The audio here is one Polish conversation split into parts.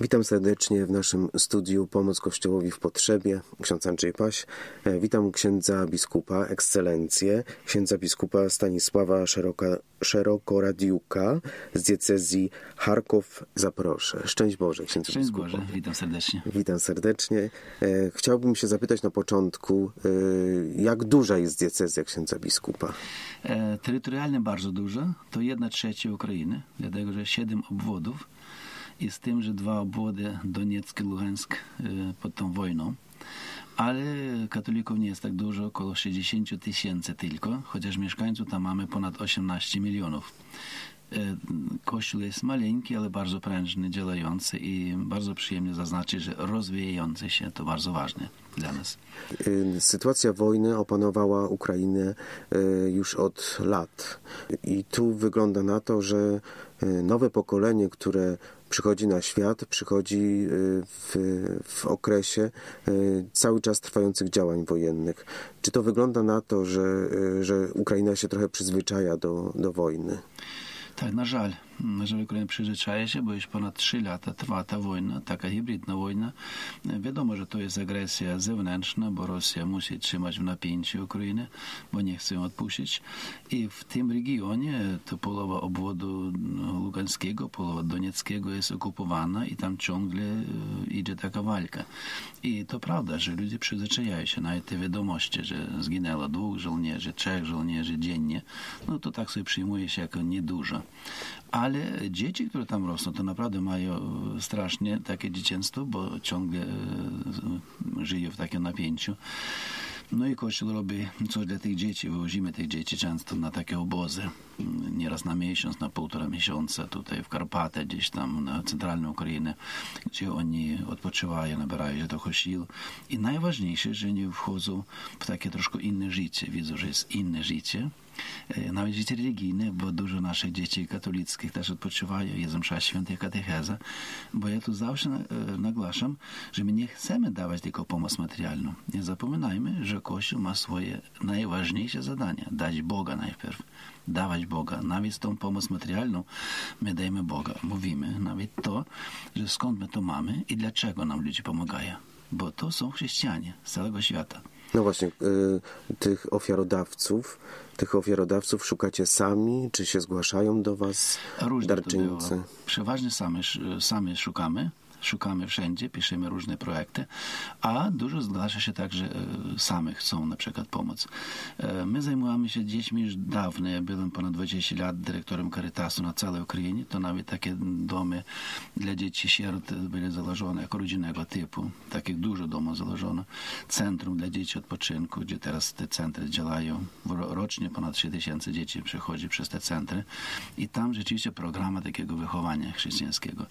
Witam serdecznie w naszym studiu Pomoc Kościołowi w Potrzebie. Ksiądz Andrzej Paś. E, Witam księdza biskupa, ekscelencję, księdza biskupa Stanisława Szeroka, Szerokoradiuka z diecezji Charków. Zaproszę. Szczęść Boże, księdzu Szczęść biskupa. Boże, witam serdecznie. Witam serdecznie. E, Chciałbym się zapytać na początku, e, jak duża jest diecezja księdza biskupa? E, terytorialnie bardzo duża, to jedna trzecia Ukrainy, dlatego że siedem obwodów i z tym, że dwa obwody Donieck i Luhansk e, pod tą wojną. Ale katolików nie jest tak dużo, około 60 tysięcy tylko, chociaż mieszkańców tam mamy ponad 18 milionów. E, Kościół jest maleńki, ale bardzo prężny, działający i bardzo przyjemnie zaznaczyć, że rozwijający się to bardzo ważne dla nas. Y, Sytuacja wojny opanowała Ukrainę y, już od lat. I tu wygląda na to, że nowe pokolenie, które przychodzi na świat, przychodzi y, w, w okresie y, cały czas trwających działań wojennych. Czy to wygląda na to, że, y, że Ukraina się trochę przyzwyczaja do, do wojny? Tak, na żal. Żal Ukraina przyzwyczaja się, bo już ponad 3 lata trwa ta wojna, taka hybridna wojna. Wiadomo, że to jest agresja zewnętrzna, bo Rosja musi trzymać w napięciu Ukrainę, bo nie chce ją odpuścić. I w tym regionie to połowa obwodu Luganskiego, połowa Donieckiego jest okupowana i tam ciągle e, idzie taka walka. I to prawda, że ludzie przyzwyczajają się na te wiadomości, że zginęło dwóch żołnierzy, trzech żołnierzy dziennie. No to tak sobie przyjmuje się jako niedużo. Ale dzieci, które tam rosną, to naprawdę mają e, strasznie takie dzieciństwo, bo ciągle e, żyją w takim napięciu. No i Kościół robi coś dla tych dzieci. Wywozimy tych dzieci często na takie obozy. Nieraz na miesiąc, na półtora miesiąca tutaj w Karpatach, gdzieś tam na centralnej Ukrainie, gdzie oni odpoczywają, nabierają się trochę sił. I najważniejsze, że oni wchodzą w takie troszkę inne życie. Widzą, że jest inne życie. E, Nawet życie religijne, bo dużo naszych dzieci katolickich też odpoczywają, jest msza święta i katecheza. Bo ja tu zawsze e, nagłaszam, że my nie chcemy dawać tylko pomoc materialną. Nie zapominajmy, że Kościół ma swoje najważniejsze zadania. Dać Boga najpierw. Dawać Boga. Nawet tą pomoc materialną my dajemy Boga. Mówimy nawet to, że skąd my to mamy i dlaczego nam ludzie pomagają. Bo to są chrześcijanie z całego świata. No właśnie, y, tych ofiarodawców, tych ofiarodawców szukacie sami, czy się zgłaszają do was Różnie darczyńcy? Przeważnie sami, sami szukamy. Szukamy wszędzie, piszemy różne projekty, a dużo zgłasza się tak, że e, sami chcą na przykład pomóc. E, My zajmujemy się dziećmi już dawno. Ja byłem ponad 20 lat dyrektorem Caritasu na całej Ukrainie. To nawet takie domy dla dzieci sierot były założone jako rodzinnego typu. Takich dużo domów założono. Centrum dla dzieci odpoczynku, gdzie teraz te centry działają. Ro- Rocznie ponad 3 tysiące dzieci przechodzi przez te centry i tam rzeczywiście programa takiego wychowania chrześcijańskiego.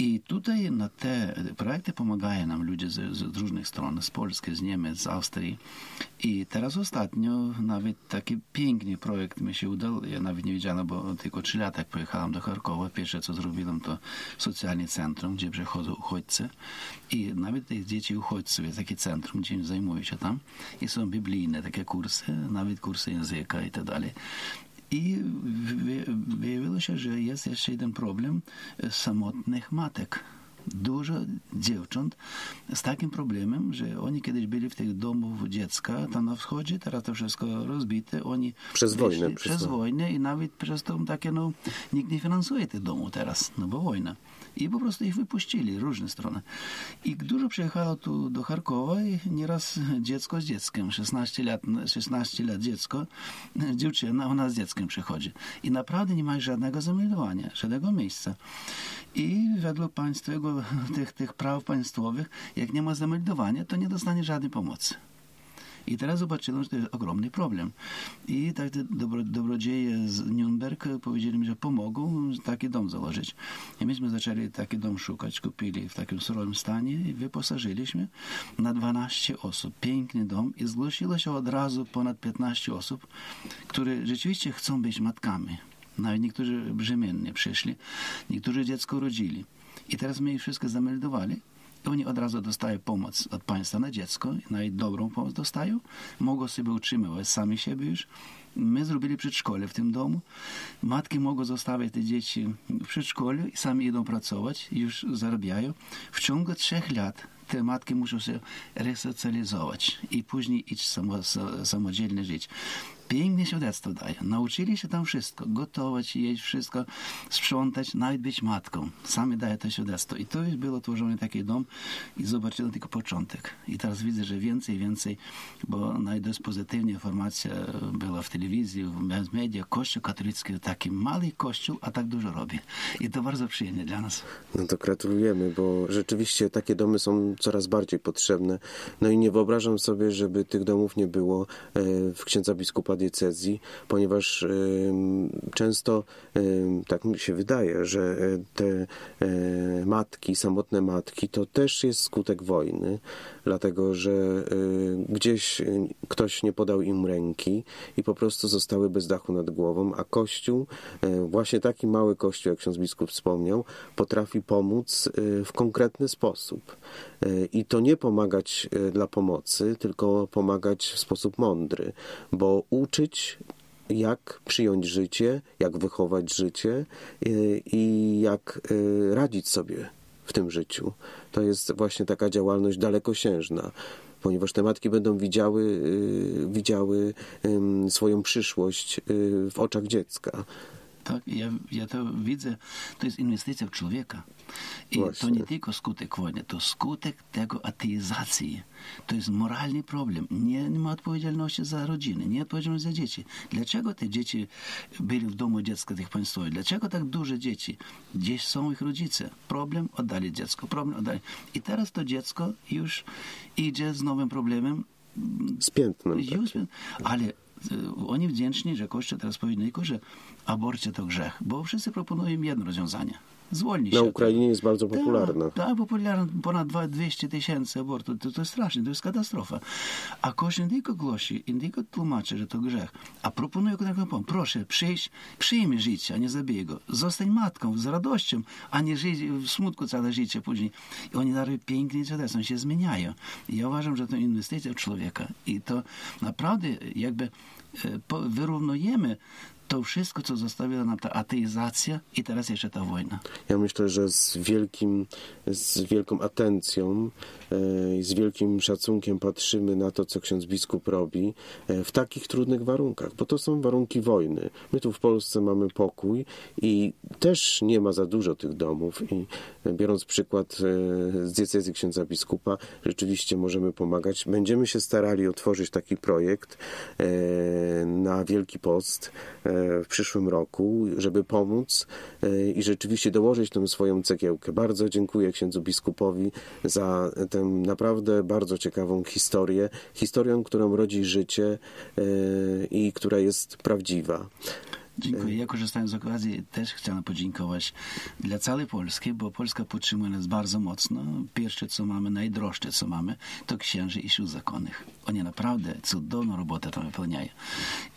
I tutaj na te projekty pomagają nam ludzie z, z różnych stron, z Polski, z Niemiec, z Austrii. I teraz ostatnio nawet taki piękny projekt mi się udał. Ja nawet nie wiedziałem, bo tylko trzy lata jak pojechałem do Charkowa. Pierwsze co zrobiłem to socjalne centrum, gdzie przychodzą uchodźcy. I nawet tych dzieci uchodźców jest takie centrum, gdzie zajmują się tam. I są biblijne takie kursy, nawet kursy języka i tak dalej. I się, że jest jeszcze jeden problem samotnych matek. Dużo dziewcząt z takim problemem, że oni kiedyś byli w tych domów dziecka tam na wschodzie, teraz to wszystko rozbite. Oni Przez wojnę, Przez, przez wojnę i nawet przez to takie, no, nikt nie finansuje tych domów teraz, no bo wojna. I po prostu ich wypuścili, różne strony. I dużo przyjechało tu do Charkowa i nieraz dziecko z dzieckiem, 16 lat, 16 lat dziecko, dziewczyna, ona z dzieckiem przychodzi. I naprawdę nie ma żadnego zameldowania, żadnego miejsca. I według państwowego, tych, tych praw państwowych, jak nie ma zameldowania, to nie dostanie żadnej pomocy. I teraz zobaczyłem, że to jest ogromny problem. I tak te dobro, dobrodzieje z Nürnberg powiedzieli mi, że pomogą taki dom założyć. I myśmy zaczęli taki dom szukać, kupili w takim surowym stanie i wyposażyliśmy na 12 osób. Piękny dom i zgłosiło się od razu ponad 15 osób, które rzeczywiście chcą być matkami. Nawet niektórzy brzemiennie przyszli, niektórzy dziecko rodzili. I teraz my ich wszystko zameldowali i oni od razu dostają pomoc od państwa na dziecko, nawet dobrą pomoc dostają, mogą sobie utrzymywać sami siebie już. My zrobili przedszkole w tym domu. Matki mogą zostawiać te dzieci w przedszkolu i sami idą pracować, już zarabiają. W ciągu trzech lat te matki muszą się resocjalizować i później iść samo, samodzielnie żyć piękne świadectwo daje. Nauczyli się tam wszystko, gotować, jeść wszystko, sprzątać, nawet być matką. Sami daje to świadectwo. I to było tworzony taki dom i zobaczyłem tylko początek. I teraz widzę, że więcej więcej, bo nawet dość pozytywna informacja była w telewizji, w media. Kościół katolicki, taki mały kościół, a tak dużo robi. I to bardzo przyjemnie dla nas. No to gratulujemy, bo rzeczywiście takie domy są coraz bardziej potrzebne. No i nie wyobrażam sobie, żeby tych domów nie było e, w księdza biskupa diecezji, ponieważ często tak mi się wydaje, że e, te e, matki, samotne matki, to też jest skutek wojny, dlatego że e, gdzieś ktoś nie podał im ręki i po prostu zostały bez dachu nad głową, a Kościół, właśnie taki mały Kościół, jak ksiądz biskup wspomniał, potrafi pomóc w konkretny sposób. I to nie pomagać dla pomocy, tylko pomagać w sposób mądry, bo jak przyjąć życie, jak wychować życie y, i jak y, radzić sobie w tym życiu. To jest właśnie taka działalność dalekosiężna ponieważ te matki będą widziały, y, widziały swoją przyszłość w oczach dziecka. Tak, ja, ja to widzę, to jest inwestycja w człowieka. I Właśnie. to nie tylko skutek wojny, to skutek tego ateizacji. To jest moralny problem. Nie, nie ma odpowiedzialności za rodziny, nie odpowiedzialności za dzieci. Dlaczego te dzieci byli w domu dziecka tych państwowych? Dlaczego tak duże dzieci? Gdzieś są ich rodzice. Problem oddali dziecko, problem oddali. I teraz to dziecko już idzie z nowym problemem. Z piętnem. Tak. Ale oni wdzięczni, że Kościół teraz powiedział, że aborcja to grzech, bo wszyscy proponują jedno rozwiązanie zwolni się. Na Ukrainie jest bardzo popularna. Tak, tak popularna, ponad 200 tysięcy abortów. To, to jest straszne, to jest katastrofa. A Kościół nie tylko głosi, nie tylko tłumaczy, że to grzech, a proponuje taką proszę, przyjść, przyjmij życie, a nie zabij go. Zostań matką z radością, a nie żyć w smutku całe życie później. I oni darują pięknie świadectwo, się zmieniają. I ja uważam, że to inwestycja w człowieka. I to naprawdę jakby e, wyrównujemy to wszystko, co zostawiła nam ta ateizacja i teraz jeszcze ta wojna. Ja myślę, że z, wielkim, z wielką atencją e, i z wielkim szacunkiem patrzymy na to, co ksiądz biskup robi e, w takich trudnych warunkach, bo to są warunki wojny. My tu w Polsce mamy pokój i też nie ma za dużo tych domów i biorąc przykład e, z diecezji księdza biskupa, rzeczywiście możemy pomagać. Będziemy się starali otworzyć taki projekt na Wielki Post w przyszłym roku, żeby pomóc e, i rzeczywiście dołożyć tę swoją cegiełkę. Bardzo dziękuję księdzu biskupowi za tę naprawdę bardzo ciekawą historię, historię, którą rodzi życie e, i która jest prawdziwa. Dziękuję. Ja korzystając z okazji też chciałem podziękować dla całej Polski, bo Polska podtrzymuje nas bardzo mocno. Pierwsze, co mamy, najdroższe, co mamy, to księży i sił zakonnych. Oni naprawdę cudowną robotę tam wypełniają.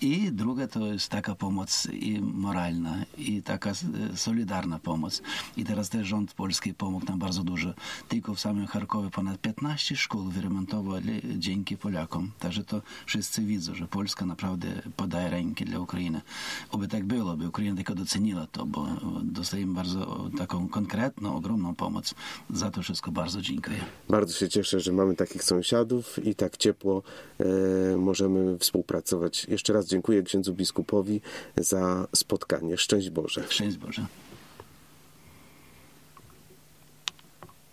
I druga to jest taka pomoc i moralna, i taka solidarna pomoc. I teraz też rząd polski pomógł nam bardzo dużo. Tylko w samym Charkowie ponad 15 szkół wyremontowali dzięki Polakom. Także to wszyscy widzą, że Polska naprawdę podaje ręki dla Ukrainy. Oby tak było, by Ukraina tylko doceniła to, bo dostajemy bardzo taką konkretną, ogromną pomoc. Za to wszystko bardzo dziękuję. Bardzo się cieszę, że mamy takich sąsiadów i tak ciepło e, możemy współpracować. Jeszcze raz dziękuję księdzu biskupowi za spotkanie. Szczęść Boże. Szczęść Boże.